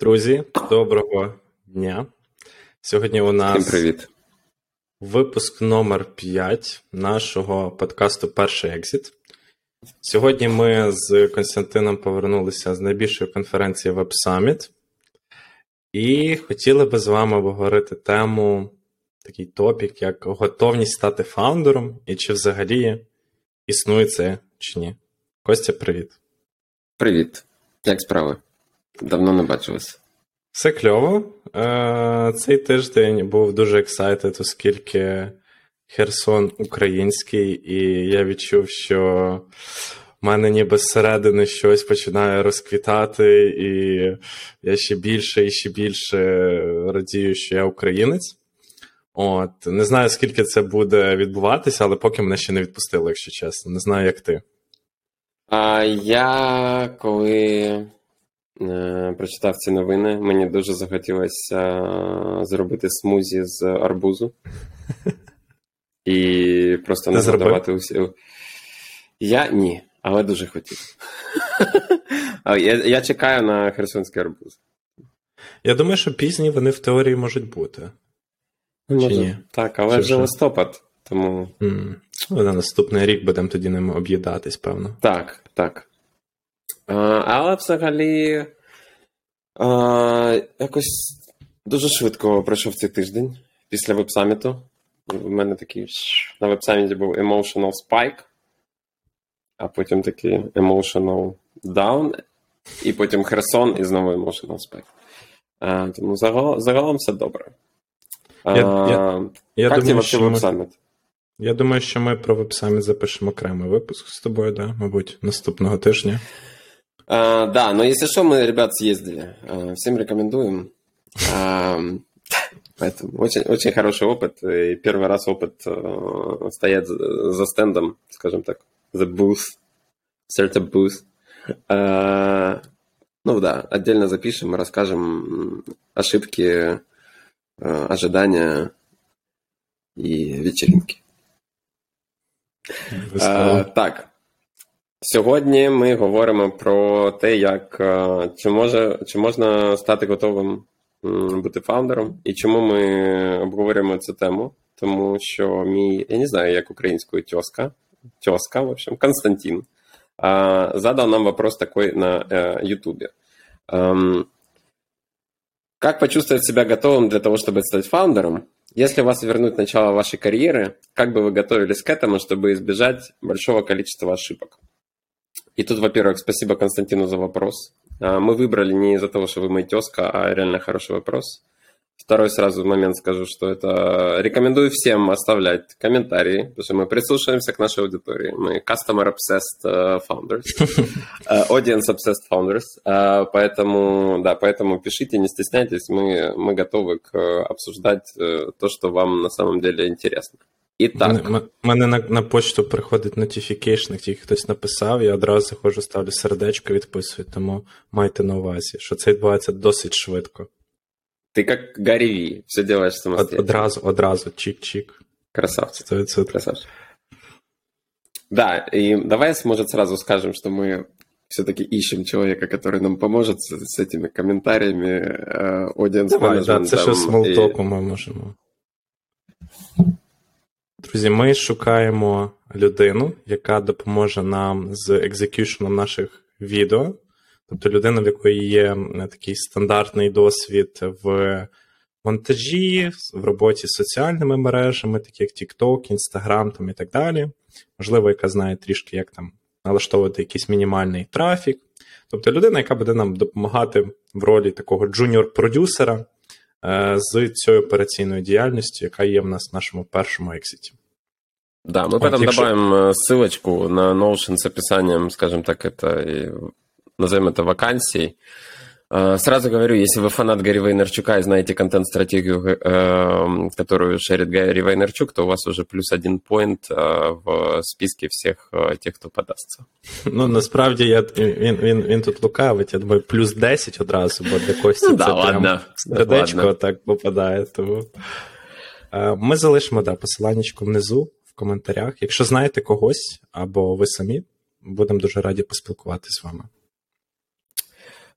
Друзі, доброго дня. Сьогодні у нас Всім привіт. випуск номер 5 нашого подкасту Перший екзит. Сьогодні ми з Константином повернулися з найбільшої конференції Web Summit і хотіли би з вами обговорити тему, такий топік, як готовність стати фаундером, і чи взагалі існує це чи ні. Костя, привіт. Привіт. Як справи? Давно не бачилися. Все кльово. Е, Цей тиждень був дуже ексайтед, оскільки Херсон український, і я відчув, що в мене ніби зсередини щось починає розквітати, і я ще більше і ще більше радію, що я українець. От, не знаю, скільки це буде відбуватися, але поки мене ще не відпустили, якщо чесно. Не знаю, як ти. А я коли прочитав ці новини, мені дуже захотілося е, зробити смузі з арбузу. І просто Ти зробив? нагодувати усі. Я ні, але дуже хотів. Я, я чекаю на херсонський арбуз. Я думаю, що пізні вони в теорії можуть бути. Чи ні? Так, але Чи вже листопад, тому ну, На наступний рік будемо тоді ними об'їдатись, певно. Так, так. Але взагалі якось дуже швидко пройшов цей тиждень після веб-саміту. У мене такий на веб-саміті був emotional spike, а потім такий emotional down, і потім Херсон і знову emotional spike. Тому загалом, загалом все добре. Я- я- Я думаю, що ми, веб-саміт? я думаю, що ми про веб-саміт запишемо окремий випуск з тобою, да? мабуть, наступного тижня. А, да, но если что, мы, ребят, съездили. А, всем рекомендуем. А, поэтому очень, очень хороший опыт. И первый раз опыт э, стоять за, за стендом, скажем так, the booth, startup booth. А, ну да, отдельно запишем, расскажем м, ошибки, э, ожидания и вечеринки. Е, так. Сьогодні ми говоримо про те, як е, чи може чи можна стати готовим м, бути фаундером, і чому ми обговорюємо цю тему. Тому що мій, я не знаю, як українською тьоска, тьоска, в общем, Константин, е, задал нам вопрос такой на е, Ютубе. Эм, Как почувствовать себя готовым для того, чтобы стать фаундером? Если вас вернуть в начало вашей карьеры, как бы вы готовились к этому, чтобы избежать большого количества ошибок? И тут, во-первых, спасибо Константину за вопрос. А, Мы выбрали не из-за того, что вы моя тезка, а реально хороший вопрос. Второй сразу момент скажу, что это рекомендую всем оставлять комментарии, потому что мы прислушиваемся к нашей аудитории. Мы customer-obsessed э, founders, э, audience-obsessed founders. Э, Поэтому, да, поэтому пишите, не стесняйтесь, мы, мы готовы к обсуждать то, что вам на самом деле интересно. Итак, Мене, м- мене на, на почту приходить notification, тільки хтось написав, я одразу заходжу, ставлю сердечко, відписую, тому майте на увазі, що це відбувається досить швидко. ты как Гарри Ви, все делаешь Од, самостоятельно. одразу, одразу, чик-чик. Красавчик. 100%. Красавчик. Да, и давай, может, сразу скажем, что мы все-таки ищем человека, который нам поможет с, с этими комментариями, э, audience Давай, да, це management, ще и- смолтоку ми можемо. Друзі, ми шукаємо людину, яка допоможе нам з екзекюшеном наших відео. Тобто людина, в якої є такий стандартний досвід в монтажі, в роботі з соціальними мережами, такі як TikTok, Instagram там і так далі. Можливо, яка знає трішки, як там налаштовувати якийсь мінімальний трафік. Тобто людина, яка буде нам допомагати в ролі такого джуніор-продюсера е, з цією операційною діяльністю, яка є в нас в нашому першому ексіті. Да, мы Вот потом якщо- добавим э, ссылочку на Notion с описанием, скажем так, это, и назовем это вакансией. Э, Сразу говорю, если вы фанат Гарри Вайнерчука и знаете контент-стратегию, э, которую шерит Гарри Вайнерчук, то у вас уже плюс один поинт э, в списке всех э, тех, кто подастся. Ну, насправді я, він, він, він тут лукавить, я думаю, плюс 10 одразу, бо для Кості Ну це да, прям ладно. сердечко Ладно. так попадає. Тому. Е, Ми залишимо да, посиланнячко внизу в коментарях. Якщо знаєте когось або ви самі, будемо дуже раді поспілкуватися з вами.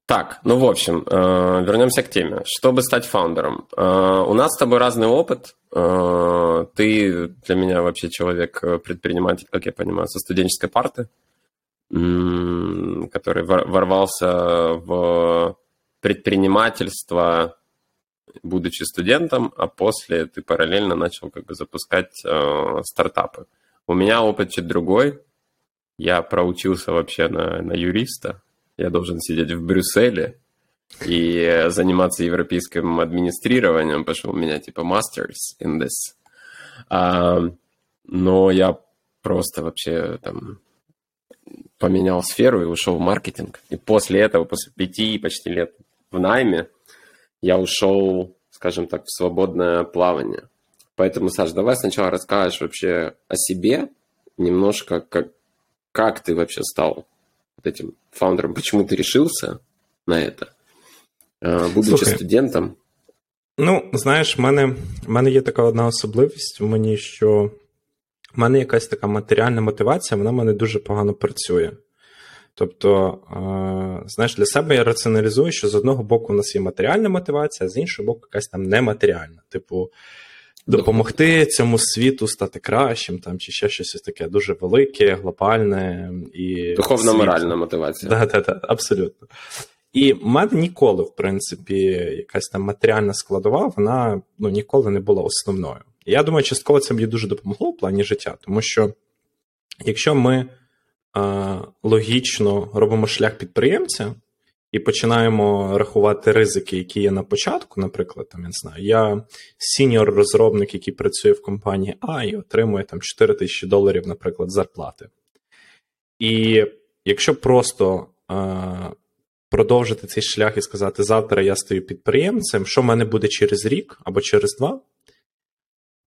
Так, ну в общем, э, вернемся к теме. Чтобы стать фаундером, э, у нас с тобой разный опыт. Э, ты для меня вообще человек э, предприниматель, как я понимаю, со студенческой парты, который ворвался в предпринимательство, будучи студентом, а после ты параллельно начал как бы запускать э, стартапы. У меня опыт чуть другой. Я проучился вообще на, на юриста, я должен сидеть в Брюсселе и заниматься европейским администрированием, потому что у меня типа masters in this. А, но я просто вообще там поменял сферу и ушел в маркетинг. И после этого, после пяти почти лет в найме, я ушел, скажем так, в свободное плавание. Поэтому, Саш, давай сначала расскажешь вообще о себе, немножко, как, как ты вообще стал вот этим фаундером, почему ты решился на это, будучи Слухай, студентом? Ну, знаєш, в мене в мене є така одна особливість в мені, що в мене якась така матеріальна мотивація, вона в мене дуже погано працює. Тобто, знаєш, для себе я раціоналізую, що з одного боку у нас є матеріальна мотивація, а з іншого боку, якась там нематеріальна. Типу, допомогти цьому світу стати кращим, там чи ще щось таке дуже велике, глобальне і духовно моральна мотивація. Так, так, так, абсолютно. І в мене ніколи, в принципі, якась там матеріальна складова, вона ну, ніколи не була основною. Я думаю, частково це мені дуже допомогло в плані життя, тому що якщо ми е, логічно робимо шлях підприємця, і починаємо рахувати ризики, які є на початку. Наприклад, там я не знаю, я сіньор-розробник, який працює в компанії А і отримує там 4 тисячі доларів, наприклад, зарплати. І якщо просто продовжити цей шлях і сказати, завтра я стаю підприємцем, що в мене буде через рік або через два,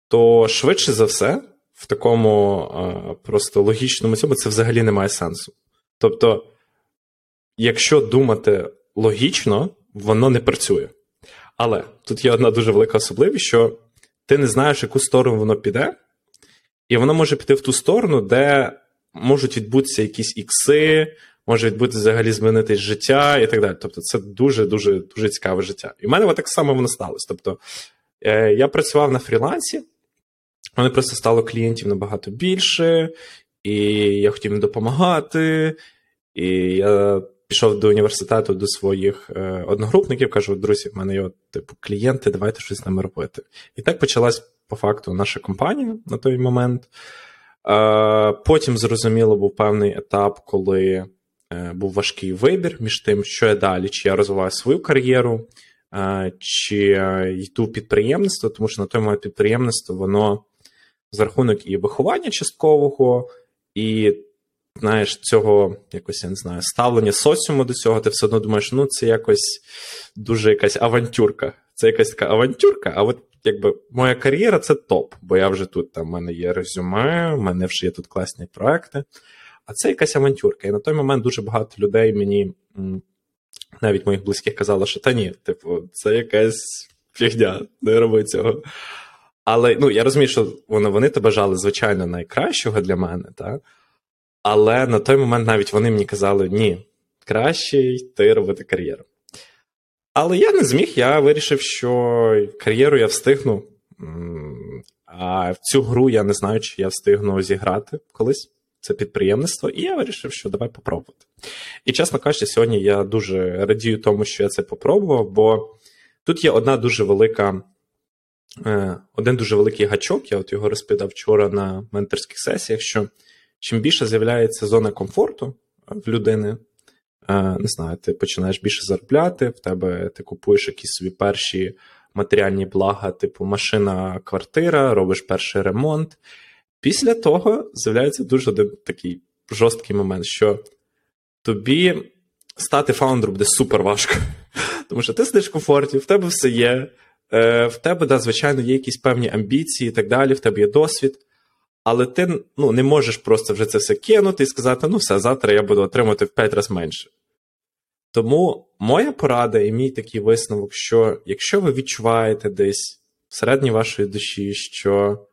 то швидше за все, в такому просто логічному цьому це взагалі не має сенсу. Тобто якщо думати логічно, воно не працює. Але тут є одна дуже велика особливість, що ти не знаєш, яку сторону воно піде, і воно може піти в ту сторону, де можуть відбутися якісь ікси, може відбути взагалі змінитись життя і так далі. Тобто, це дуже-дуже дуже цікаве життя. І в мене так само воно сталося. Тобто, е, я працював на фрілансі, в мене просто стало клієнтів набагато більше, і я хотів їм допомагати. І я пішов до університету до своїх е, одногрупників, кажу, друзі, в мене є типу клієнти, давайте щось з ними робити. І так почалась по факту наша компанія на той момент. Е, потім, зрозуміло, був певний етап, коли е, був важкий вибір між тим, що я далі, чи я розвиваю свою кар'єру, чи йду підприємництво, тому що на той момент підприємництво, воно за рахунок і виховання часткового, і знаєш, цього якось я не знаю, ставлення соціуму до цього, ти все одно думаєш, ну це якось дуже якась авантюрка. Це якась така авантюрка, а от якби моя кар'єра це топ, бо я вже тут там в мене є резюме, в мене вже є тут класні проекти. А це якась авантюрка. І на той момент дуже багато людей мені, навіть моїх близьких, казали, що та ні, типу, це якась фігня, не роби цього. Але ну, я розумію, що вони, вони тебе бажали, звичайно, найкращого для мене, так? Але на той момент навіть вони мені казали, ні, краще йти робити кар'єру. Але я не зміг, я вирішив, що кар'єру я встигну. А в цю гру я не знаю, чи я встигну зіграти колись. Це підприємництво, і я вирішив, що давай попробувати. І, чесно кажучи, сьогодні я дуже радію тому, що я це попробував, бо тут є одна дуже велика, один дуже великий гачок. Я от його розповідав вчора на менторських сесіях. що чим більше з'являється зона комфорту в людини, не знаю, ти починаєш більше заробляти, в тебе ти купуєш якісь собі перші матеріальні блага, типу машина, квартира, робиш перший ремонт. Після того з'являється дуже один такий жорсткий момент, що тобі стати фаундером буде супер важко. Тому що ти сидиш в комфорті, в тебе все є, е, в тебе, да, звичайно, є якісь певні амбіції і так далі, в тебе є досвід. Але ти ну, не можеш просто вже це все кинути і сказати: ну все, завтра я буду отримати в 5 разів менше. Тому моя порада і мій такий висновок, що якщо ви відчуваєте десь всередині вашої душі, що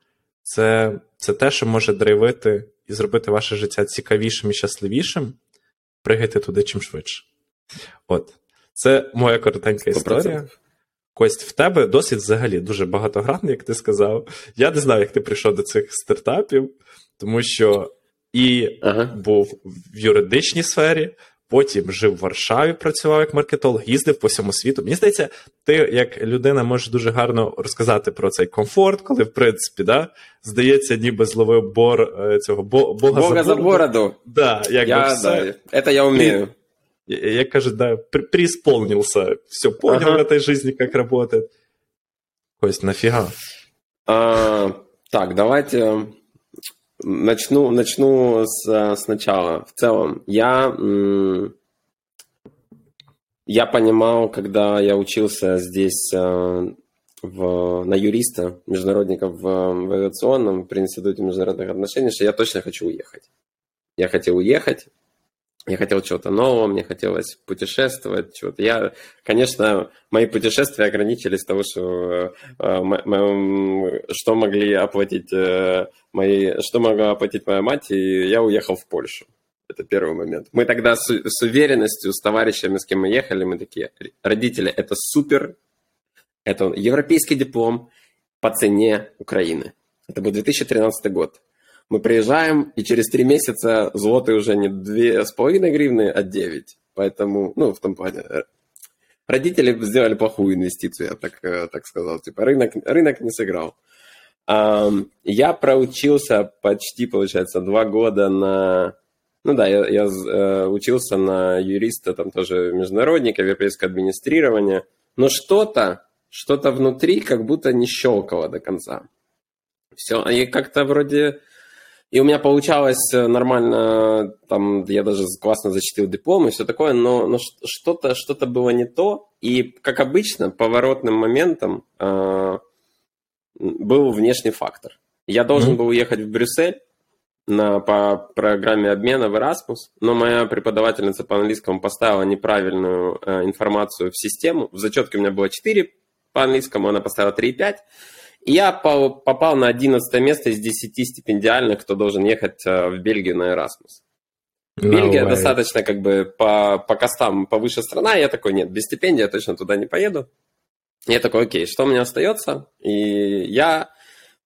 це це те, що може драйвити і зробити ваше життя цікавішим і щасливішим, пригайте туди чим швидше. От. Це моя коротенька історія. Кость, в тебе досвід взагалі дуже багатогранний, як ти сказав. Я не знаю, як ти прийшов до цих стартапів, тому що і ага. був в юридичній сфері, потім жив в Варшаві, працював як маркетолог, їздив по всьому світу. Мені здається, ти як людина можеш дуже гарно розказати про цей комфорт, коли, в принципі, да, здається, ніби зловив бор е, цього бога, бога за бороду. Да, як я, все. Да, это я умею. Я, кажу, да, преисполнился, все понял ага. в этой жизни, как работает. Кость, нафига? А, так, давайте Начну, начну с, сначала. В целом, я, я понимал, когда я учился здесь э, в, на юриста, международника в, в авиационном, при Институте международных отношений, что я точно хочу уехать. Я хотел уехать, я хотел чего-то нового, мне хотелось путешествовать, чего-то. Я, конечно, мои путешествия ограничились того, что, э, что могли оплатить э, мои, что могла оплатить моя мать, и я уехал в Польшу. Это первый момент. Мы тогда с, с уверенностью, с товарищами, с кем мы ехали, мы такие, родители, это супер, это европейский диплом по цене Украины. Это был 2013 год. Мы приезжаем, и через три месяца злоты уже не две с половиной гривны, а девять. Поэтому, ну, в том плане, э, родители сделали плохую инвестицию, я так, э, так сказал. Типа рынок, рынок не сыграл. Я проучился почти, получается, два года на... Ну да, я, я э, учился на юриста, там тоже международника, европейское администрирование. Но что-то, что-то внутри как будто не щелкало до конца. Все, и как-то вроде и у меня получалось э, нормально, там, я даже классно зачтил диплом и все такое, но, но что-то что было не то. И, как обычно, поворотным моментом э, был внешний фактор. Я должен mm-hmm. был уехать в Брюссель на, по программе обмена в Erasmus, но моя преподавательница по английскому поставила неправильную э, информацию в систему. В зачетке у меня было 4 по английскому, она поставила 3,5. Я попал на 11 место из 10 стипендиальных, кто должен ехать э, в Бельгию на Erasmus. No Бельгия way. достаточно как бы по, по костам повыше страна. Я такой, нет, без стипендии я точно туда не поеду. Я такой, окей, что у меня остается? И я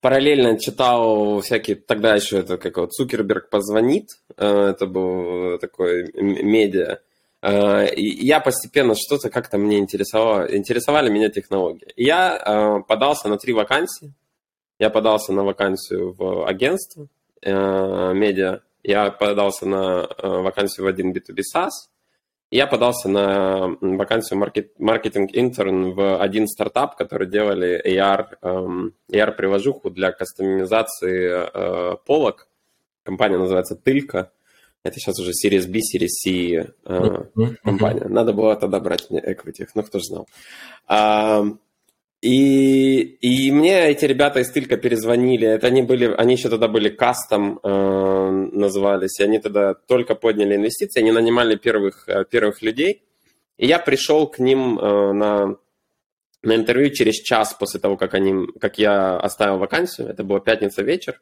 параллельно читал всякие, тогда еще это как вот Цукерберг позвонит, э, это был такой медиа, и я постепенно что-то как-то мне интересовало, интересовали меня технологии. Я э, подался на три вакансии. Я подался на вакансию в агентство э, медиа, я подался на вакансию в один B2B SaaS, я подался на вакансию маркетинг-интерн в один стартап, который делали AR, эм, AR-приложуху для кастомизации полок. Компания называется Тылька. Это сейчас уже Series B, Series C э, компания. Надо было тогда брать мне equity, ну кто же знал. А, и, и мне эти ребята из Тылька перезвонили. Это они были, они еще тогда были кастом э, назывались. И они тогда только подняли инвестиции, они нанимали первых, э, первых людей. И я пришел к ним э, на, на интервью через час после того, как, они, как я оставил вакансию. Это была пятница вечер.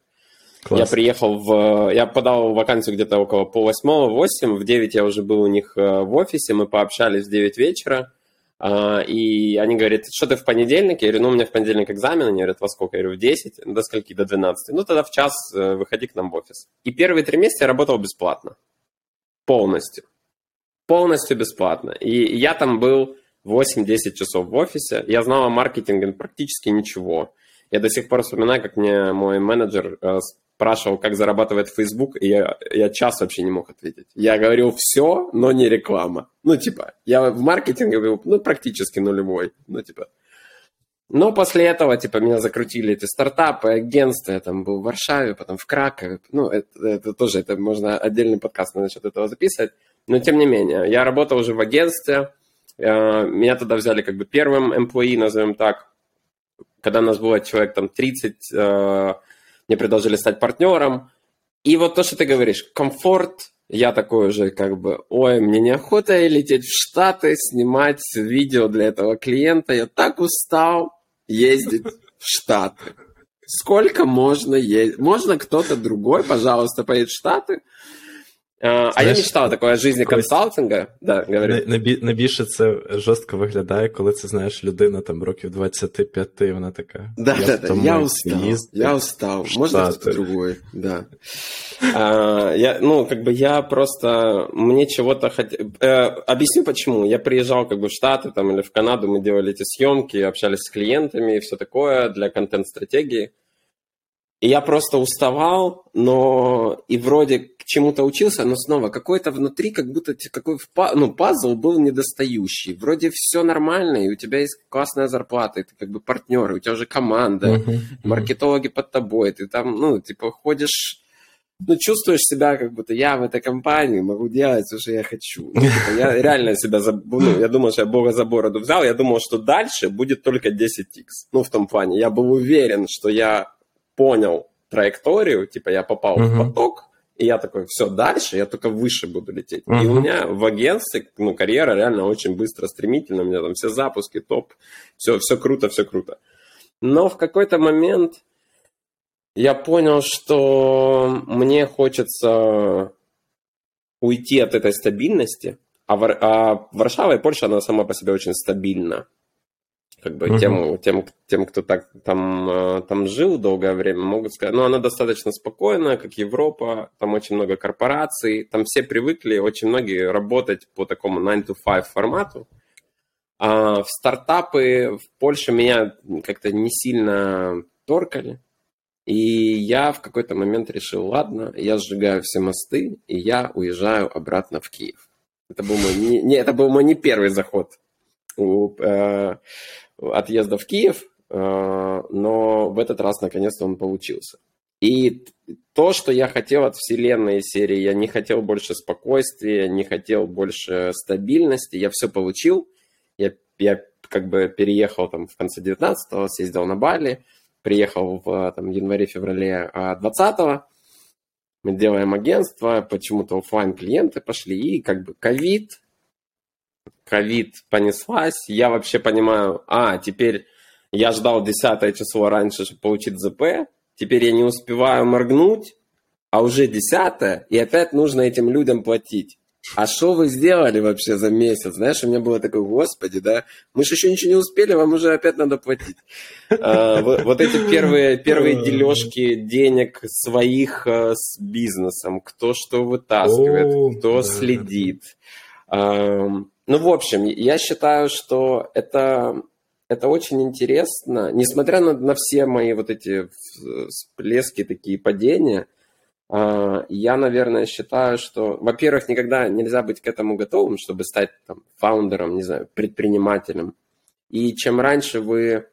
Класс. Я приехал в... Я подал вакансию где-то около пол восьмого, восемь. В девять я уже был у них э, в офисе. Мы пообщались в девять вечера. А, и они говорят, что ты в понедельник? Я говорю, ну, у меня в понедельник экзамен. Они говорят, во сколько? Я говорю, в 10. До скольки? До 12. Ну, тогда в час э, выходи к нам в офис. И первые три месяца я работал бесплатно. Полностью. Полностью бесплатно. И я там был 8-10 часов в офисе. Я знал о маркетинге практически ничего. Я до сих пор вспоминаю, как мне мой менеджер э, спрашивал, как зарабатывает Facebook, и я, я час вообще не мог ответить. Я говорил все, но не реклама. Ну, типа, я в маркетинге был, ну, практически нулевой. Ну, типа. Но после этого, типа, меня закрутили эти стартапы, агентства. Я там был в Варшаве, потом в Кракове. Ну, это, это тоже, это можно отдельный подкаст насчет этого записывать. Но, тем не менее, я работал уже в агентстве. Э, меня тогда взяли как бы первым employee, назовем так. Когда нас было человек там 30, мне предложили стать партнером. И вот то, что ты говоришь, комфорт, я такой уже как бы, ой, мне неохота лететь в Штаты, снимать видео для этого клиента, я так устал ездить в Штаты. Сколько можно ездить? Можно кто-то другой, пожалуйста, поедет в Штаты? А, а я мечтав такої жизни консалтинга. Да, говори. Найбільше це жорстко виглядає, коли це знаєш людина там років 25, вона така. Да, я, да, да. я устал. Я устал. Можно что-то другое, да. А, я, ну, как бы я просто, мне чего-то хотел... Э, объясню почему. Я приезжал как бы в Штаты там, или в Канаду, мы делали эти съемки, общались с клиентами и все такое для контент-стратегии. И я просто уставал, но и вроде к чему-то учился, но снова какой-то внутри, как будто какой ну, пазл был недостающий. Вроде все нормально, и у тебя есть классная зарплата, и ты как бы партнеры, у тебя уже команда, uh-huh, маркетологи под тобой, ты там, ну, типа ходишь, ну, чувствуешь себя, как будто я в этой компании могу делать все, что я хочу. Ну, типа, я реально себя, заб... ну, я думал, что я бога за бороду взял, я думал, что дальше будет только 10x. Ну, в том плане, я был уверен, что я понял траекторию, типа я попал uh-huh. в поток, и я такой, все, дальше я только выше буду лететь. Uh-huh. И у меня в агентстве, ну, карьера реально очень быстро, стремительно, у меня там все запуски, топ, все, все круто, все круто. Но в какой-то момент я понял, что мне хочется уйти от этой стабильности, а, Вар... а Варшава и Польша, она сама по себе очень стабильна как бы uh-huh. тем, тем, тем, кто так там, э, там жил долгое время, могут сказать, ну, она достаточно спокойная, как Европа, там очень много корпораций, там все привыкли, очень многие работать по такому 9 to 5 формату. А в стартапы в Польше меня как-то не сильно торкали, и я в какой-то момент решил, ладно, я сжигаю все мосты, и я уезжаю обратно в Киев. Это был мой не, не, это был мой не первый заход у, э, отъезда в Киев, э, но в этот раз наконец-то он получился. И то, что я хотел от вселенной серии, я не хотел больше спокойствия, не хотел больше стабильности, я все получил. Я, я как бы переехал там в конце 19-го, съездил на Бали, приехал в январе-феврале 20-го, мы делаем агентство, почему-то офлайн клиенты пошли, и как бы ковид, ковид понеслась, я вообще понимаю, а, теперь я ждал 10 число раньше, чтобы получить ЗП, теперь я не успеваю моргнуть, а уже 10 и опять нужно этим людям платить. А что вы сделали вообще за месяц? Знаешь, у меня было такое, господи, да, мы же еще ничего не успели, вам уже опять надо платить. А, вот, эти первые, первые дележки денег своих а, с бизнесом, кто что вытаскивает, кто следит. Ну, в общем, я считаю, что это, это очень интересно. Несмотря на, на все мои вот эти всплески, такие падения, а, я, наверное, считаю, что, во-первых, никогда нельзя быть к этому готовым, чтобы стать там, фаундером, не знаю, предпринимателем. И чем раньше вы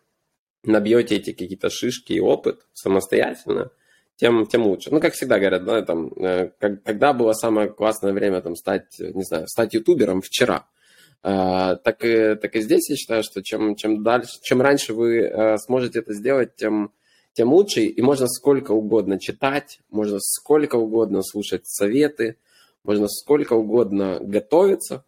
набьете эти какие-то шишки и опыт самостоятельно, тем, тем лучше. Ну, как всегда говорят, да, там, э, когда было самое классное время там, стать, не знаю, стать ютубером вчера – так и, так и здесь я считаю, что чем, чем дальше, чем раньше вы э, сможете это сделать, тем, тем лучше. И можно сколько угодно читать, можно сколько угодно слушать советы, можно сколько угодно готовиться.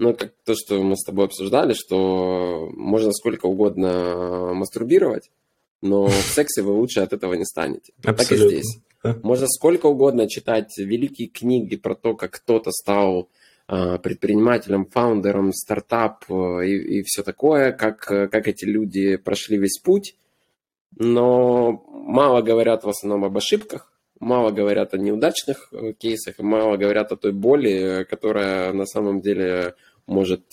Ну, как то, что мы с тобой обсуждали, что можно сколько угодно мастурбировать, но в сексе вы лучше от этого не станете. Абсолютно. Так и здесь. Можно сколько угодно читать великие книги про то, как кто-то стал предпринимателям, фаундерам, стартап э, и, и все такое, как, э, как эти люди прошли весь путь. Но мало говорят в основном об ошибках, мало говорят о неудачных кейсах, мало говорят о той боли, которая на самом деле может,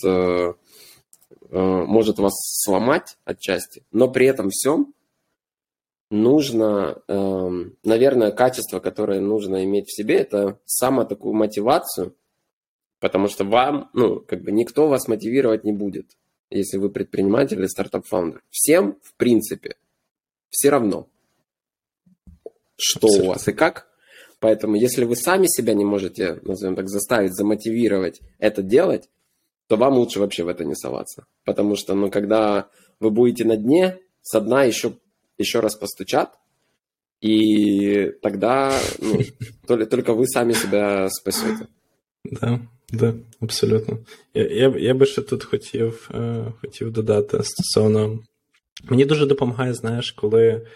может вас сломать отчасти. Но при этом всем нужно, эм, наверное, качество, которое нужно иметь в себе, это само такую мотивацию – Потому что вам, ну, как бы никто вас мотивировать не будет, если вы предприниматель или стартап-фаундер. Всем, в принципе, все равно, что Абсолютно. у вас и как. Поэтому, если вы сами себя не можете, назовем так, заставить, замотивировать это делать, то вам лучше вообще в это не соваться. Потому что, ну, когда вы будете на дне, со дна еще, еще раз постучат, и тогда ну, только вы сами себя спасете. Да, да, абсолютно. Я я, я би ще тут хотів е, хотів додати стосовно. Мені дуже допомагає, знаєш, коли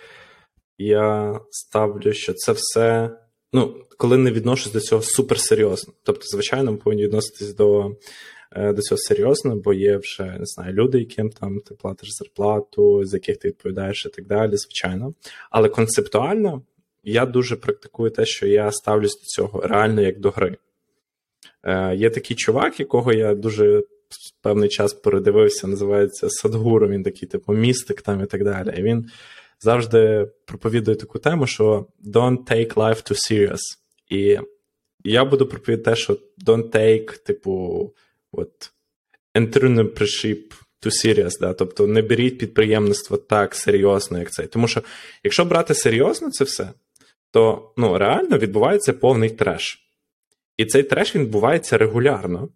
я ставлю, що це все ну, коли не відношусь до цього суперсерйозно. Тобто, звичайно, ми повинні відноситись до е, до цього серйозно, бо є вже не знаю, люди, яким там ти платиш зарплату, з яких ти відповідаєш і так далі, звичайно. Але концептуально я дуже практикую те, що я ставлюсь до цього реально як до гри. Е, Є такий чувак, якого я дуже певний час передивився, називається Садгуру, він такий, типу, містик там і так далі. І він завжди проповідує таку тему, що don't take life too serious. І я буду проповідати те, що don't take, типу, от, entrepreneurship too serious, да? тобто не беріть підприємництво так серйозно, як це. Тому що, якщо брати серйозно це все, то ну, реально відбувається повний треш. І цей треш відбувається регулярно.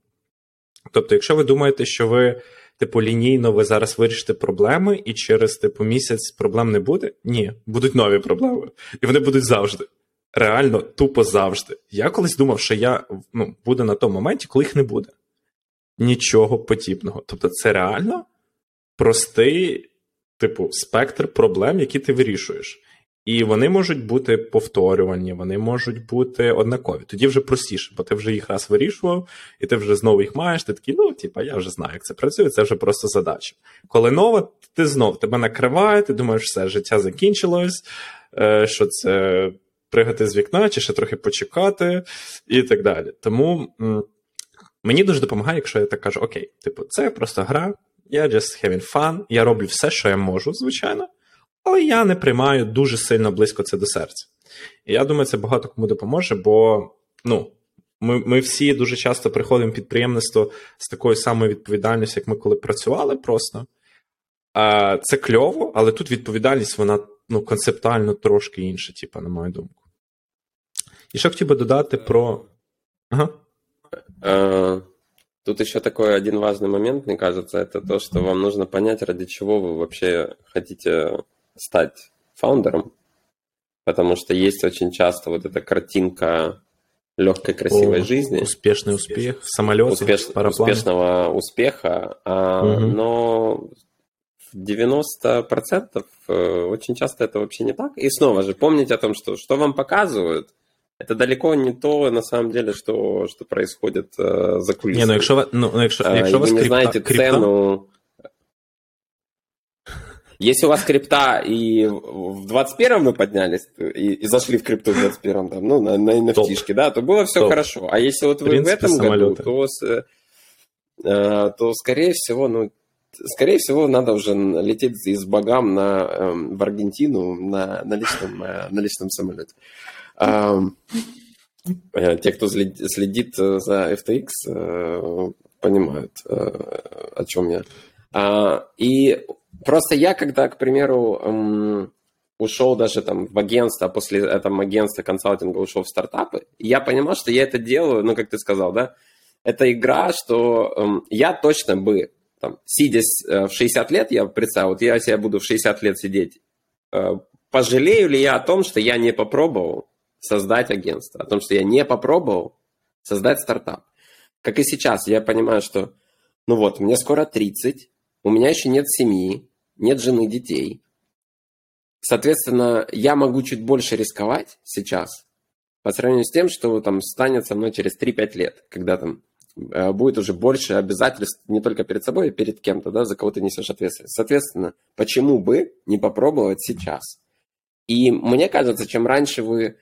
Тобто, якщо ви думаєте, що ви, типу, лінійно ви зараз вирішите проблеми, і через типу місяць проблем не буде, ні, будуть нові проблеми. І вони будуть завжди. Реально, тупо завжди. Я колись думав, що я ну, буду на тому моменті, коли їх не буде. Нічого подібного. Тобто, це реально простий, типу, спектр проблем, які ти вирішуєш. І вони можуть бути повторювані, вони можуть бути однакові. Тоді вже простіше, бо ти вже їх раз вирішував, і ти вже знову їх маєш. Ти такий, ну, типа, я вже знаю, як це працює, це вже просто задача. Коли нова, ти знов тебе накриває, ти думаєш, все, життя закінчилось, е, що це пригати з вікна, чи ще трохи почекати, і так далі. Тому мені дуже допомагає, якщо я так кажу: окей, типу, це просто гра, я just having fun, я роблю все, що я можу, звичайно але я не приймаю дуже сильно близько це до серця. І я думаю, це багато кому допоможе, бо ну, ми ми всі дуже часто приходимо в підприємництво з такою самою відповідальністю, як ми коли працювали просто. А, Це кльово, але тут відповідальність, вона ну, концептуально трошки інша, типу, на мою думку. І що хотів би додати про. Ага. Uh... Тут еще такой один важный момент, мне кажется, это то, что вам нужно понять, ради чего вы вообще хотите стать фаундером, потому что есть очень часто вот эта картинка легкой, красивой О, жизни. Успешный успех, самолет, успеш, успешного успеха, а, угу. но в 90% э, очень часто это вообще не так. И снова же помните о том, что что вам показывают, это далеко не то, на самом деле, что, что происходит э, за кулисами. Не, ну якщо, ну, якщо, якщо а, ви не знаете крипта... цену если у вас крипта и в 21-м вы поднялись и, и зашли в крипту в 21-м, там, ну, на, на nft да, то было все Топ. хорошо. А если вот вы в, принципе, в этом самолеты. году, то, э, то, скорее всего, ну, скорее всего, надо уже лететь из богам на, э, в Аргентину на, на, личном, э, на личном самолете. Э, те, кто следит за FTX, э, понимают, э, о чем я. А, и Просто я, когда, к примеру, эм, ушел даже там в агентство, а после этого агентства консалтинга ушел в стартапы, я понимал, что я это делаю, ну, как ты сказал, да, это игра, что эм, я точно бы, там, сидя э, в 60 лет, я представил, вот я себя буду в 60 лет сидеть, э, пожалею ли я о том, что я не попробовал создать агентство, о том, что я не попробовал создать стартап. Как и сейчас, я понимаю, что, ну вот, мне скоро 30, у меня еще нет семьи, нет жены, детей. Соответственно, я могу чуть больше рисковать сейчас по сравнению с тем, что там станет со мной через 3-5 лет, когда там э, будет уже больше обязательств не только перед собой, а перед кем-то, да, за кого ты несешь ответственность. Соответственно, почему бы не попробовать сейчас? И мне кажется, чем раньше вы,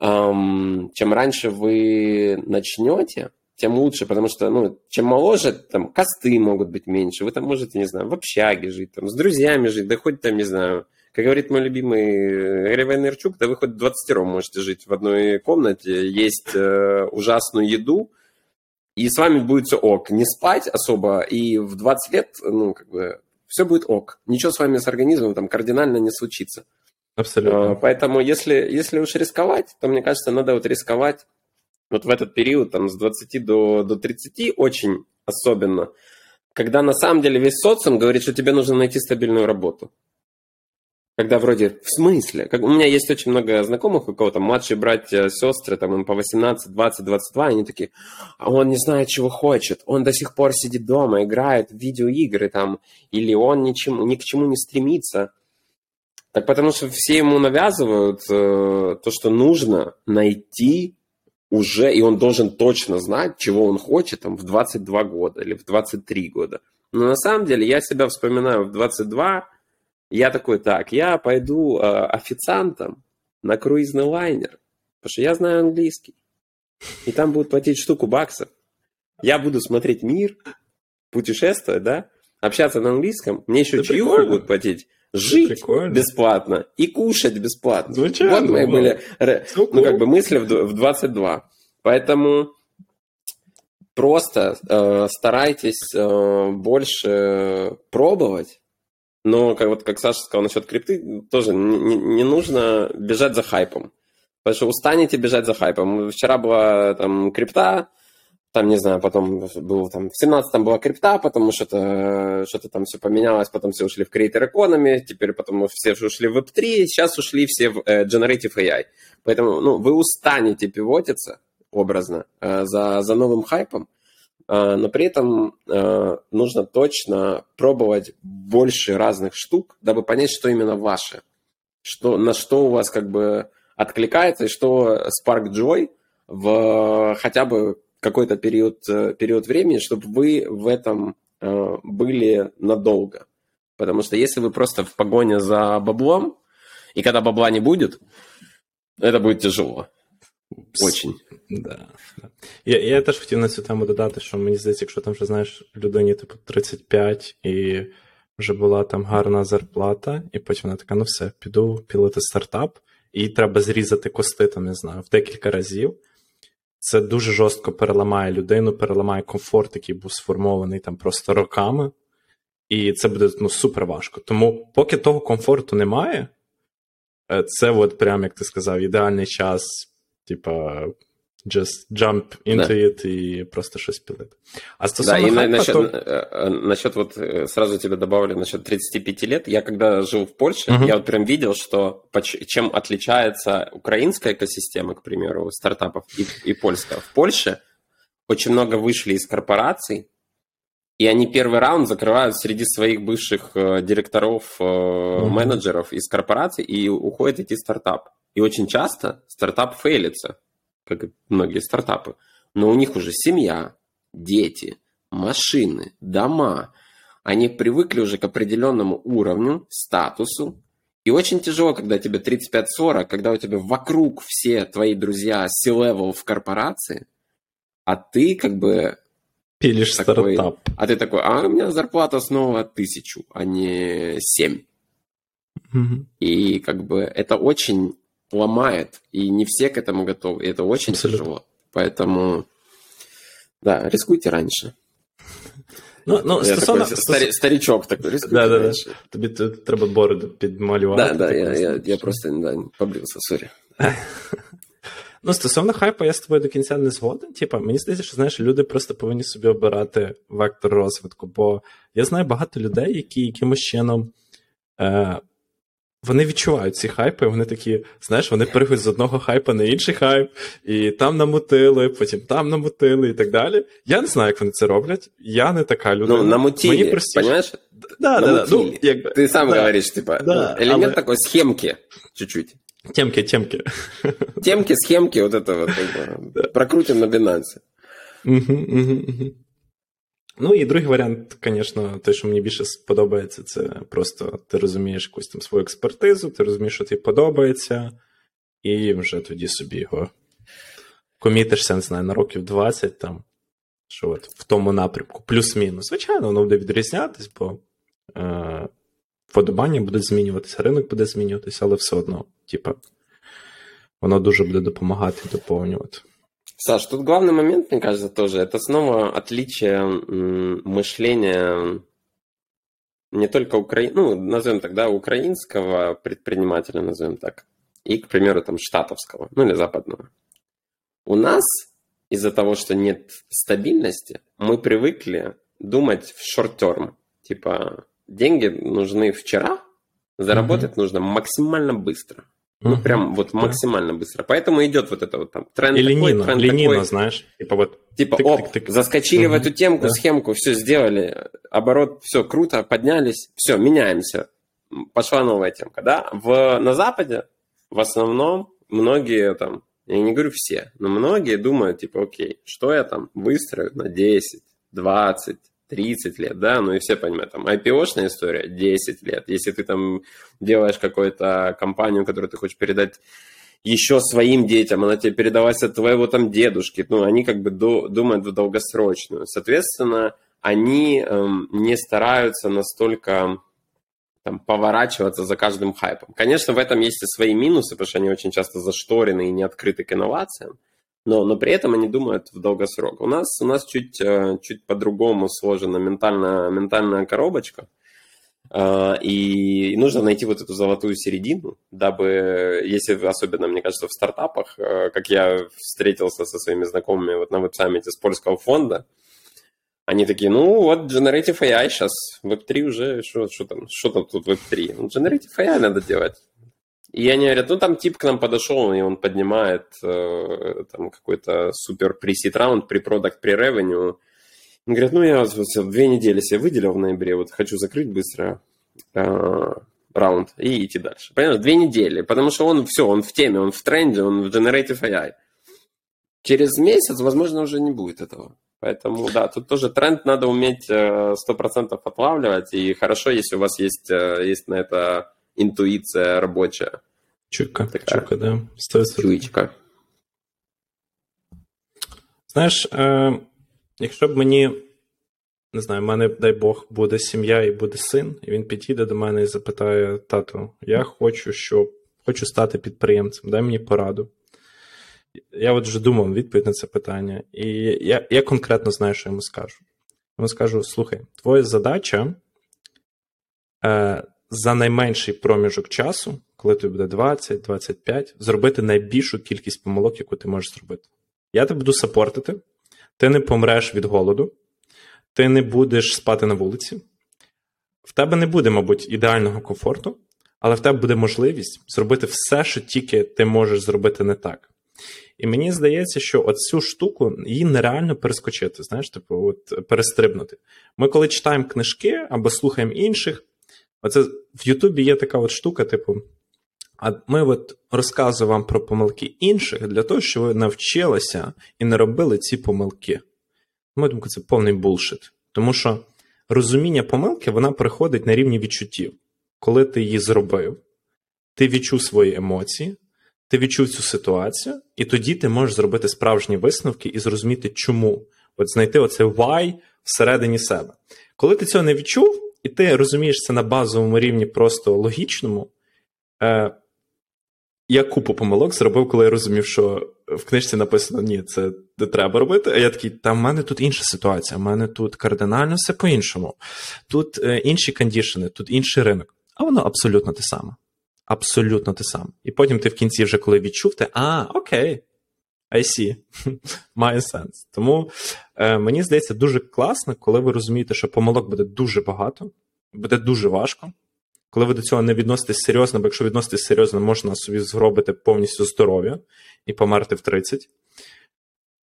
эм, чем раньше вы начнете, тем лучше, потому что, ну, чем моложе, там, косты могут быть меньше, вы там можете, не знаю, в общаге жить, там, с друзьями жить, да хоть там, не знаю, как говорит мой любимый Гарри Вайнерчук, да вы хоть 20 можете жить в одной комнате, есть э, ужасную еду, и с вами будет все ок. Не спать особо, и в 20 лет, ну, как бы, все будет ок. Ничего с вами с организмом там кардинально не случится. Абсолютно. А, поэтому если, если уж рисковать, то, мне кажется, надо вот рисковать вот в этот период, там, с 20 до, до 30 очень особенно, когда на самом деле весь социум говорит, что тебе нужно найти стабильную работу. Когда вроде, в смысле? Как, у меня есть очень много знакомых, у кого-то младшие братья, сестры, там им по 18, 20, 22, они такие, а он не знает, чего хочет, он до сих пор сидит дома, играет в видеоигры там, или он ничему, ни к чему не стремится. Так потому что все ему навязывают э, то, что нужно найти уже, и он должен точно знать, чего он хочет там в 22 года или в 23 года. Но на самом деле я себя вспоминаю в 22, я такой, так, я пойду э, официантом на круизный лайнер, потому что я знаю английский. И там будут платить штуку баксов. Я буду смотреть мир, путешествовать, да, общаться на английском. Мне еще чаевую будут платить жить Прикольно. бесплатно и кушать бесплатно. Звучит, вот мои были, ну, как бы мысли в 22. Поэтому просто э, старайтесь э, больше пробовать. Но, как, вот, как Саша сказал насчет крипты, тоже не, не нужно бежать за хайпом. Потому что устанете бежать за хайпом. Вчера была там крипта, там, не знаю, потом был там, в 17-м была крипта, потому что что-то там все поменялось, потом все ушли в Creator Economy, теперь потом все ушли в Web3, сейчас ушли все в э, Generative AI. Поэтому, ну, вы устанете пивотиться, образно, э, за, за новым хайпом, э, но при этом э, нужно точно пробовать больше разных штук, дабы понять, что именно ваше, что, на что у вас как бы откликается, и что Spark Joy в хотя бы какой-то период, э, период времени, чтобы вы в этом э, были надолго. Потому что если вы просто в погоне за баблом, и когда бабла не будет, это будет тяжело. Очень. Да. Я я теж хотів на цю тему додати, що мені здається, якщо там вже знаєш людині типу 35 і вже була там гарна зарплата, і потім вона така: ну все, піду пілити стартап, і треба зрізати кости, там не знаю, в декілька разів Це дуже жорстко переламає людину, переламає комфорт, який був сформований там просто роками, і це буде ну, супер важко. Тому, поки того комфорту немає, е, це от прям, як ти сказав, ідеальний час, типа, just jump into да. it и просто щось пилить. А стосовно да, и хайпа, насчет, то... Э, э, насчет вот э, сразу тебе добавлю насчет 35 лет. Я когда жил в Польше, угу. я вот прям видел, что чем отличается украинская экосистема, к примеру, стартапов и, и польская. В Польше очень много вышли из корпораций, и они первый раунд закрывают среди своих бывших директоров, угу. менеджеров из корпораций и уходят идти стартап. И очень часто стартап фейлится как и многие стартапы, но у них уже семья, дети, машины, дома. Они привыкли уже к определенному уровню, статусу. И очень тяжело, когда тебе 35-40, когда у тебя вокруг все твои друзья C-level в корпорации, а ты как бы... Пилишь такой, стартап. А ты такой, а у меня зарплата снова тысячу, а не семь. Mm-hmm. И как бы это очень ломает, и не все к этому готовы. И это очень Абсолютно. тяжело. Поэтому, да, рискуйте раньше. Ну, ну, я стосовно... такой старі, старичок такой, рискуйте да, да, раніше. Да. Тобі треба бороду підмалювати. Да, да, я, я, я просто да, побрився, сорі. Ну, стосовно хайпа, я з тобою до кінця не згоден. Типа, мені здається, що знаєш, люди просто повинні собі обирати вектор розвитку. Бо я знаю багато людей, які якимось чином е, вони відчувають ці хайпи, вони такі, знаєш, вони переходять з одного хайпа на інший хайп, і там намутили, потім там намутили і так далі. Я не знаю, як вони це роблять. Я не така людина. Ну, намутили, Мені простіше... понимаешь? Да, да, да. Ну, якби, Ты сам да, говоришь, типа, да, ну, элемент але... такой схемки чуть-чуть. Темки, темки. Темки, схемки, вот это вот, да. прокрутим на Binance. Угу, угу, угу. Ну і другий варіант, звісно, те, що мені більше подобається, це просто ти розумієш якусь там свою експертизу, ти розумієш, що тобі подобається, і вже тоді собі його комітишся, не знаю, на років 20 там, що от в тому напрямку, плюс-мінус. Звичайно, воно буде відрізнятись, бо е, вподобання будуть змінюватися, ринок буде змінюватися, але все одно, типа, воно дуже буде допомагати доповнювати. Саш, тут главный момент, мне кажется, тоже, это снова отличие мышления не только укра... ну, назовем тогда украинского предпринимателя, назовем так, и, к примеру, там, штатовского, ну, или западного. У нас из-за того, что нет стабильности, мы привыкли думать в шорт-терм. Типа, деньги нужны вчера, заработать mm-hmm. нужно максимально быстро. Ну, прям вот максимально быстро. Поэтому идет вот это вот там тренд И такой, ленина, тренд ленина, такой. знаешь. Типа вот Типа, тык, оп, тык, тык. заскочили угу. в эту темку, да. схемку, все сделали, оборот, все круто, поднялись, все, меняемся. пошла новая темка, да? В, на Западе в основном многие там, я не говорю все, но многие думают, типа, окей, что я там выстрою на 10, 20, 30 лет, да, ну и все понимают, там, IPO-шная история 10 лет. Если ты там делаешь какую-то компанию, которую ты хочешь передать еще своим детям, она тебе передалась от твоего там дедушки, ну, они как бы думают в долгосрочную. Соответственно, они эм, не стараются настолько там, поворачиваться за каждым хайпом. Конечно, в этом есть и свои минусы, потому что они очень часто зашторены и не открыты к инновациям, но, но при этом они думают в долгосрок. У нас, у нас чуть, э, чуть по-другому сложена ментальная, ментальная коробочка, э, и нужно найти вот эту золотую середину, дабы, если особенно, мне кажется, в стартапах, э, как я встретился со своими знакомыми вот на веб-саммите с польского фонда, они такие, ну вот Generative AI сейчас, Web3 уже, что там, что там тут Web3? Ну, Generative AI надо делать. И они говорят, ну там тип к нам подошел, и он поднимает э, там какой-то супер пресид раунд при продукт при ревеню. Он говорит, ну я вот, две недели себе выделил в ноябре, вот хочу закрыть быстро э, раунд и идти дальше. Понимаешь, две недели, потому что он все, он в теме, он в тренде, он в Generative AI. Через месяц, возможно, уже не будет этого. Поэтому, да, тут тоже тренд надо уметь 100% э, отлавливать, и хорошо, если у вас есть, э, есть на это интуиция рабочая. Чуйка, Такая. чуйка, да. Чуйка. Знаєш, е, якщо б мені, не знаю, в мене, дай Бог, буде сім'я і буде син, і він підійде до мене і запитає: тату, я хочу, щоб хочу стати підприємцем, дай мені пораду. Я от вже думав відповідь на це питання, і я я конкретно знаю, що йому скажу. Йому скажу: слухай, твоя задача е, за найменший проміжок часу, коли тобі буде 20-25, зробити найбільшу кількість помилок, яку ти можеш зробити. Я тебе буду сапортити, ти не помреш від голоду, ти не будеш спати на вулиці. В тебе не буде, мабуть, ідеального комфорту, але в тебе буде можливість зробити все, що тільки ти можеш зробити не так. І мені здається, що оцю штуку її нереально перескочити, знаєш, типу, от перестрибнути. Ми, коли читаємо книжки або слухаємо інших, оце в Ютубі є така от штука, типу. А ми от розказуємо вам про помилки інших для того, щоб ви навчилися і не робили ці помилки. Мою думку, це повний булшит. Тому що розуміння помилки вона приходить на рівні відчуттів. Коли ти її зробив, ти відчув свої емоції, ти відчув цю ситуацію, і тоді ти можеш зробити справжні висновки і зрозуміти, чому. От знайти оце why всередині себе. Коли ти цього не відчув, і ти розумієш це на базовому рівні просто логічному. Е, Я купу помилок зробив, коли я розумів, що в книжці написано: ні, це не треба робити. А я такий, та в мене тут інша ситуація, в мене тут кардинально все по-іншому. Тут е, інші кондішени, тут інший ринок. А воно абсолютно те саме абсолютно те саме. І потім ти в кінці, вже коли відчув, ти а, окей, I see, має сенс. Тому мені здається дуже класно, коли ви розумієте, що помилок буде дуже багато, буде дуже важко. Коли ви до цього не відноситесь серйозно, бо якщо відноситись серйозно, можна собі зробити повністю здоров'я і померти в 30.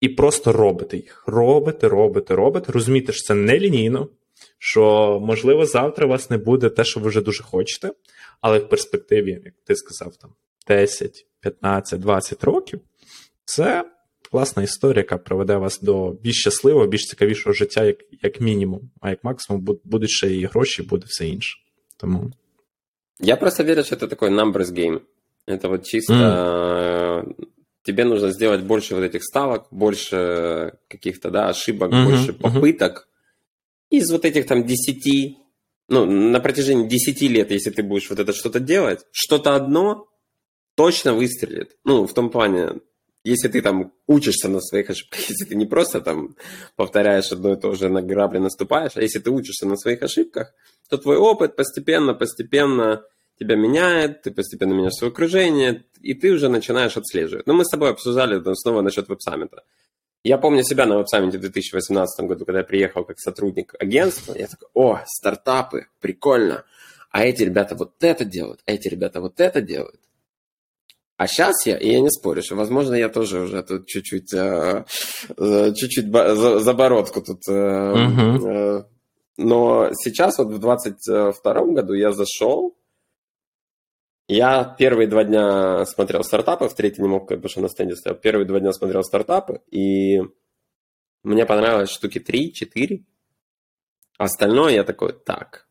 І просто робите їх. Робите, робите, робите. Розумієте, що це не лінійно, що, можливо, завтра у вас не буде те, що ви вже дуже хочете, але в перспективі, як ти сказав, там 10, 15, 20 років, це класна історія, яка приведе вас до більш щасливого, більш цікавішого життя, як як мінімум. А як максимум будуть ще і гроші, буде все інше. Тому. Я просто верю, что это такой numbers game. Это вот чисто mm. тебе нужно сделать больше вот этих ставок, больше каких-то да, ошибок, mm-hmm, больше попыток. Mm-hmm. Из вот этих там 10 ну, на протяжении 10 лет, если ты будешь вот это что-то делать, что-то одно точно выстрелит. Ну, в том плане, если ты там учишься на своих ошибках, если ты не просто там повторяешь одно и то же, на грабли наступаешь, а если ты учишься на своих ошибках, то твой опыт постепенно, постепенно тебя меняет, ты постепенно меняешь свое окружение, и ты уже начинаешь отслеживать. Ну, мы с тобой обсуждали снова насчет веб-саммита. Я помню себя на веб-саммите в 2018 году, когда я приехал как сотрудник агентства. Я такой, о, стартапы, прикольно. А эти ребята вот это делают, а эти ребята вот это делают. А сейчас я, и я не спорю, что, возможно, я тоже уже тут чуть-чуть, э, э, чуть-чуть за, бородку тут. Uh-huh. Но сейчас вот в 22 году я зашел, Я первые два дня смотрел стартапы, в третий не мог, потому что на стенде стоял. Первые два дня смотрел стартапы, и мне понравилось штуки 3-4. Остальное я такой, так,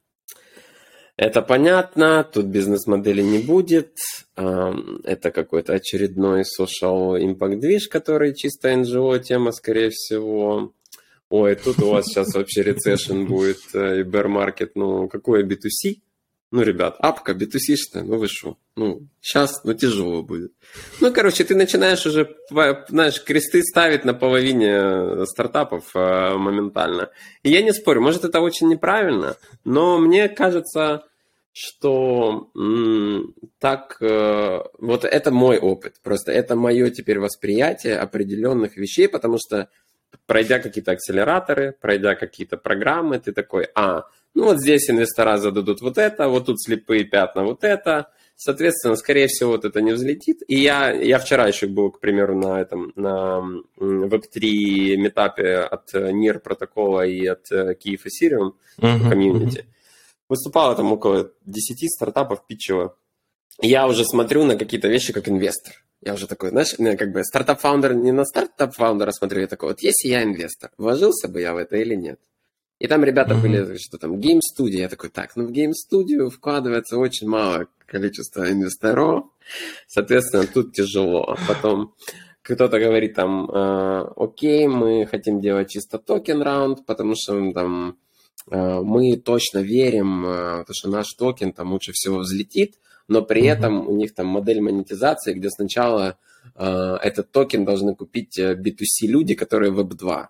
это понятно, тут бизнес-модели не будет. Это какой-то очередной social impact движ, который чисто NGO тема, скорее всего. Ой, тут у вас сейчас вообще рецессион будет э, и bear market. Ну, какое B2C? Ну, ребят, апка, B2C-шная, ну вы что? Ну, сейчас, ну, тяжело будет. Ну, короче, ты начинаешь уже, знаешь, кресты ставить на половине стартапов э, моментально. И я не спорю, может, это очень неправильно, но мне кажется, что так, э, вот это мой опыт, просто это мое теперь восприятие определенных вещей, потому что пройдя какие-то акселераторы, пройдя какие-то программы, ты такой, а, ну вот здесь инвестора зададут вот это, вот тут слепые пятна вот это. Соответственно, скорее всего, вот это не взлетит. И я, я вчера еще был, к примеру, на этом, на Web3 митапе от NEAR протокола и от Kiev Ethereum uh-huh, комьюнити. Uh-huh. Выступало там около 10 стартапов питчило. Я уже смотрю на какие-то вещи как инвестор. Я уже такой, знаешь, ну, как бы стартап-фаундер не на стартап-фаундера смотрю, я такой, вот если я инвестор, вложился бы я в это или нет? И там ребята mm-hmm. были, что там, game-студия. Я такой, так, ну в game-студию вкладывается очень мало количество инвесторов. Соответственно, тут тяжело. Потом кто-то говорит там, э, окей, мы хотим делать чисто токен раунд, потому что там мы точно верим, э, что наш токен там лучше всего взлетит, но при mm-hmm. этом у них там модель монетизации, где сначала э, этот токен должны купить B2C люди, которые Web2.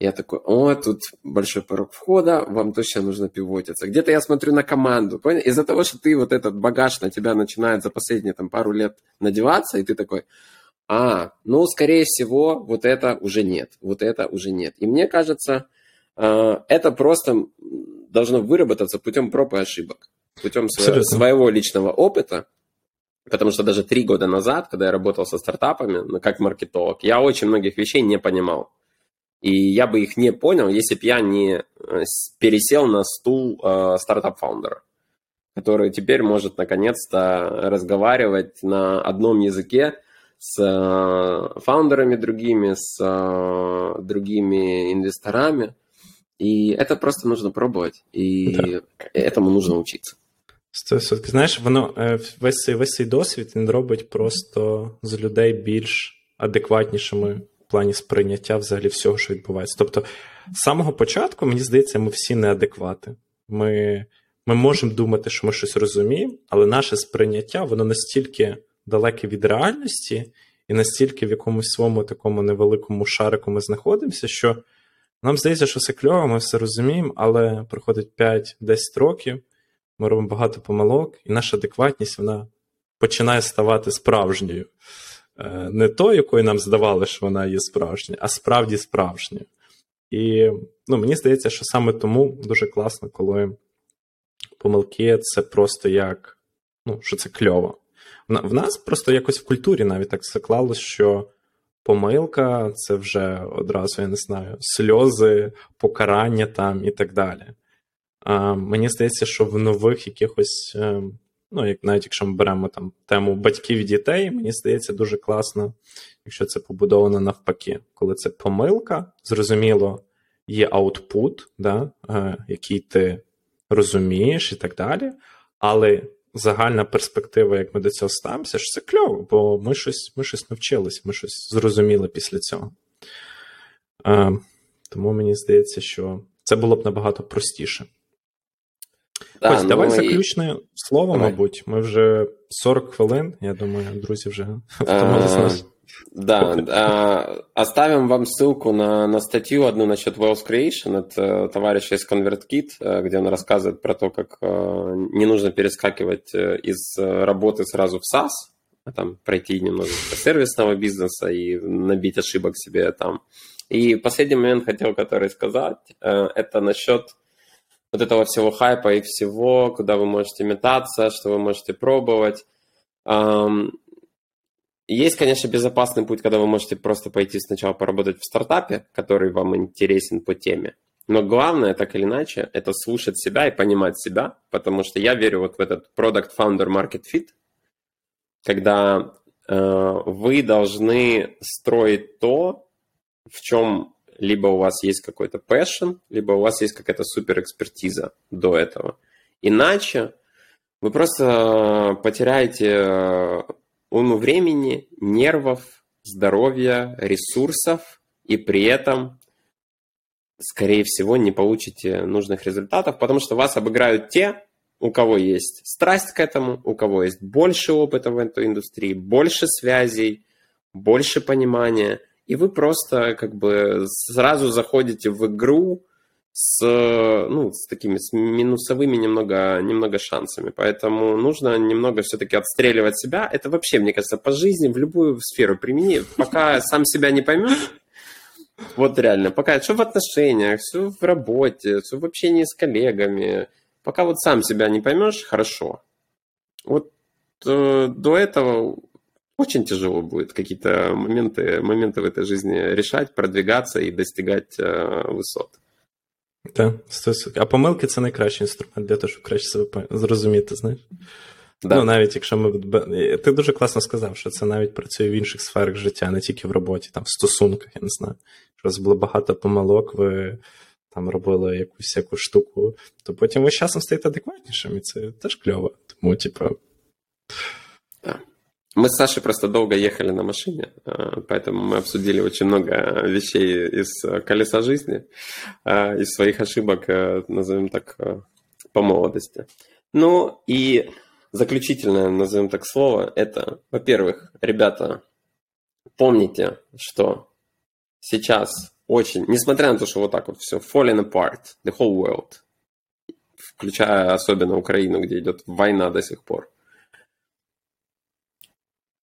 Я такой, о, тут большой порог входа, вам точно нужно пивотиться. Где-то я смотрю на команду, понял? Из-за того, что ты вот этот багаж на тебя начинает за последние там пару лет надеваться, и ты такой, а, ну, скорее всего, вот это уже нет, вот это уже нет. И мне кажется, э, это просто должно выработаться путем проб и ошибок, путем своего, своего личного опыта, потому что даже три года назад, когда я работал со стартапами, ну, как маркетолог, я очень многих вещей не понимал. И я бы их не понял, если бы я не э, пересел на стул э, стартап-фаундера, который теперь может наконец-то разговаривать на одном языке с э, фаундерами другими, с э, другими инвесторами. І це просто нужно пробувати, і да. этому нужно учитися. 100%. Знаєш, воно весь цей весь цей досвід він робить просто з людей більш адекватнішими в плані сприйняття взагалі всього, що відбувається. Тобто, з самого початку, мені здається, ми всі неадеквати. Ми ми можемо думати, що ми щось розуміємо, але наше сприйняття воно настільки далеке від реальності, і настільки в якомусь своєму такому невеликому шарику ми знаходимося, що нам здається, що все кльово, ми все розуміємо, але проходить 5-10 років, ми робимо багато помилок, і наша адекватність вона починає ставати справжньою. Е, не то, якою нам здавали, що вона є справжня, а справді справжня. І ну, мені здається, що саме тому дуже класно, коли помилки це просто як, ну, що це кльово. В нас просто якось в культурі навіть так заклалось, що помилка це вже одразу, я не знаю, сльози, покарання там і так далі. А, Мені здається, що в нових якихось ем, Ну, як навіть якщо ми беремо там тему батьків і дітей, мені здається дуже класно, якщо це побудовано навпаки, коли це помилка, зрозуміло, є аутпут, да, е, який ти розумієш і так далі. Але загальна перспектива, як ми до цього ставимося, що це кльово, бо ми щось ми щось навчилися, ми щось зрозуміли після цього. Е, Тому мені здається, що це було б набагато простіше. Да, Ось, ну, давай заключне і... слово, давай. мабуть. Ми вже 40 хвилин, я думаю, друзі вже втомилися. Да, оставим вам ссылку на, на статью одну насчет Wealth Creation от э, товарища из ConvertKit, э, где он рассказывает про то, как э, не нужно перескакивать из работы сразу в SaaS, а там пройти немножко сервисного бизнеса и набить ошибок себе там. И последний момент хотел, который сказать, это насчет вот этого всего хайпа и всего, куда вы можете метаться, что вы можете пробовать. Есть, конечно, безопасный путь, когда вы можете просто пойти сначала поработать в стартапе, который вам интересен по теме. Но главное, так или иначе, это слушать себя и понимать себя, потому что я верю вот в этот product founder market fit, когда э, вы должны строить то, в чем либо у вас есть какой-то passion, либо у вас есть какая-то супер экспертиза до этого. Иначе вы просто потеряете уйму времени, нервов, здоровья, ресурсов, и при этом, скорее всего, не получите нужных результатов, потому что вас обыграют те, у кого есть страсть к этому, у кого есть больше опыта в этой индустрии, больше связей, больше понимания, и вы просто как бы сразу заходите в игру с, ну, с такими с минусовыми немного, немного шансами. Поэтому нужно немного все-таки отстреливать себя. Это вообще, мне кажется, по жизни в любую сферу примени. Пока сам себя не поймешь, вот реально, пока все в отношениях, все в работе, все в общении с коллегами, пока вот сам себя не поймешь, хорошо. Вот э, до этого очень тяжело будет какие-то моменты, моменты в этой жизни решать, продвигаться и достигать э, висот. Так, а помилки це найкращий інструмент для того, щоб краще себе зрозуміти, знаєш? Да. Ну, навіть якщо ми. Ти дуже класно сказав, що це навіть працює в інших сферах життя, не тільки в роботі, там в стосунках, я не знаю. Що у вас було багато помилок, ви там робили якусь яку штуку, то потім ви з часом стаєте адекватнішим, і це теж кльово. Тому, типу. Мы с Сашей просто долго ехали на машине, а, поэтому мы обсудили очень много вещей из колеса жизни, а, из своих ошибок, назовем так, по молодости. Ну и заключительное, назовем так, слово, это, во-первых, ребята, помните, что сейчас очень, несмотря на то, что вот так вот все falling apart, the whole world, включая особенно Украину, где идет война до сих пор,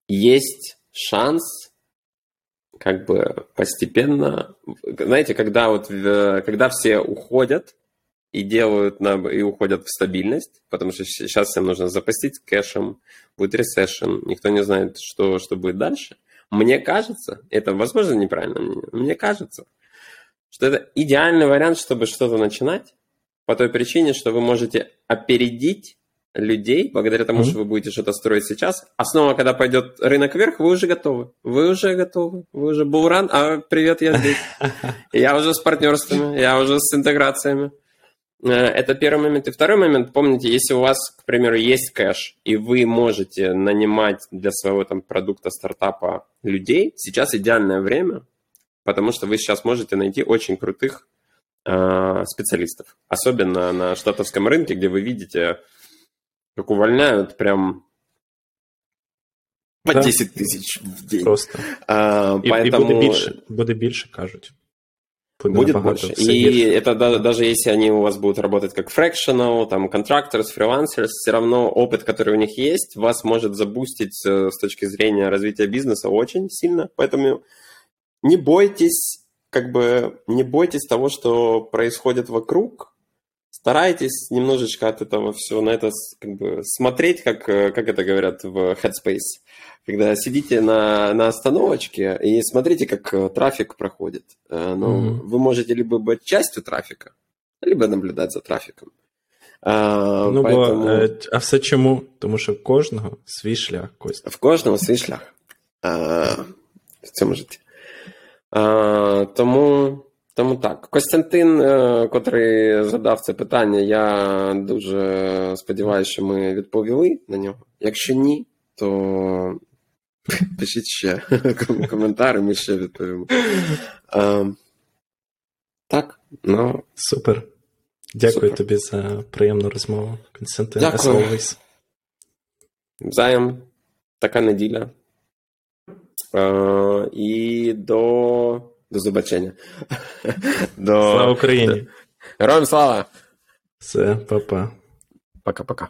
есть шанс как бы постепенно, знаете, когда вот, когда все уходят и делают, на, и уходят в стабильность, потому что сейчас всем нужно запастить кэшем, будет ресессион, никто не знает, что, что будет дальше. Мне кажется, это, возможно, неправильно мне кажется, что это идеальный вариант, чтобы что-то начинать, по той причине, что вы можете опередить людей, благодаря тому, mm-hmm. что вы будете что-то строить сейчас. А снова, когда пойдет рынок вверх, вы уже готовы. Вы уже готовы. Вы уже буран. А привет, я здесь. Я уже с партнерствами, я уже с интеграциями. Э, это первый момент. И второй момент, помните, если у вас, к примеру, есть кэш, и вы можете нанимать для своего там продукта, стартапа людей, сейчас идеальное время, потому что вы сейчас можете найти очень крутых э, специалистов. Особенно на штатовском рынке, где вы видите как увольняют прям по да. 10 тысяч в день. Просто. А, і, поэтому... і буде більше, буде більше, кажуть. Буде, будет больше. И більше. это да, даже если они у вас будут работать как fractional, там, contractors, freelancers, все равно опыт, который у них есть, вас может забустить э, с точки зрения развития бизнеса очень сильно. Поэтому не бойтесь, как бы, не бойтесь того, что происходит вокруг, старайтесь немножечко от этого все на это как бы смотреть, как, э, как это говорят в Headspace. Когда сидите на, на остановочке и смотрите, как э, трафик проходит. Э, ну, mm-hmm. Вы можете либо быть частью трафика, либо наблюдать за трафіком. А, ну, поэтому... бо, а все чому? Тому що в кожного свій шлях. Костя. В кожного свій шлях. А, в цьому житті. А, тому тому так, Костянтин, е, котрий задав це питання, я дуже сподіваюся, що ми відповіли на нього. Якщо ні, то пишіть ще коментарі, ми ще відповімо. А, Так, ну. Супер. Дякую Супер. тобі за приємну розмову, Константин. Дякую. Взаєм, така неділя. А, І до. До побачення. До... Слава Україні! Героям слава! Все, па-па. Пока-пока.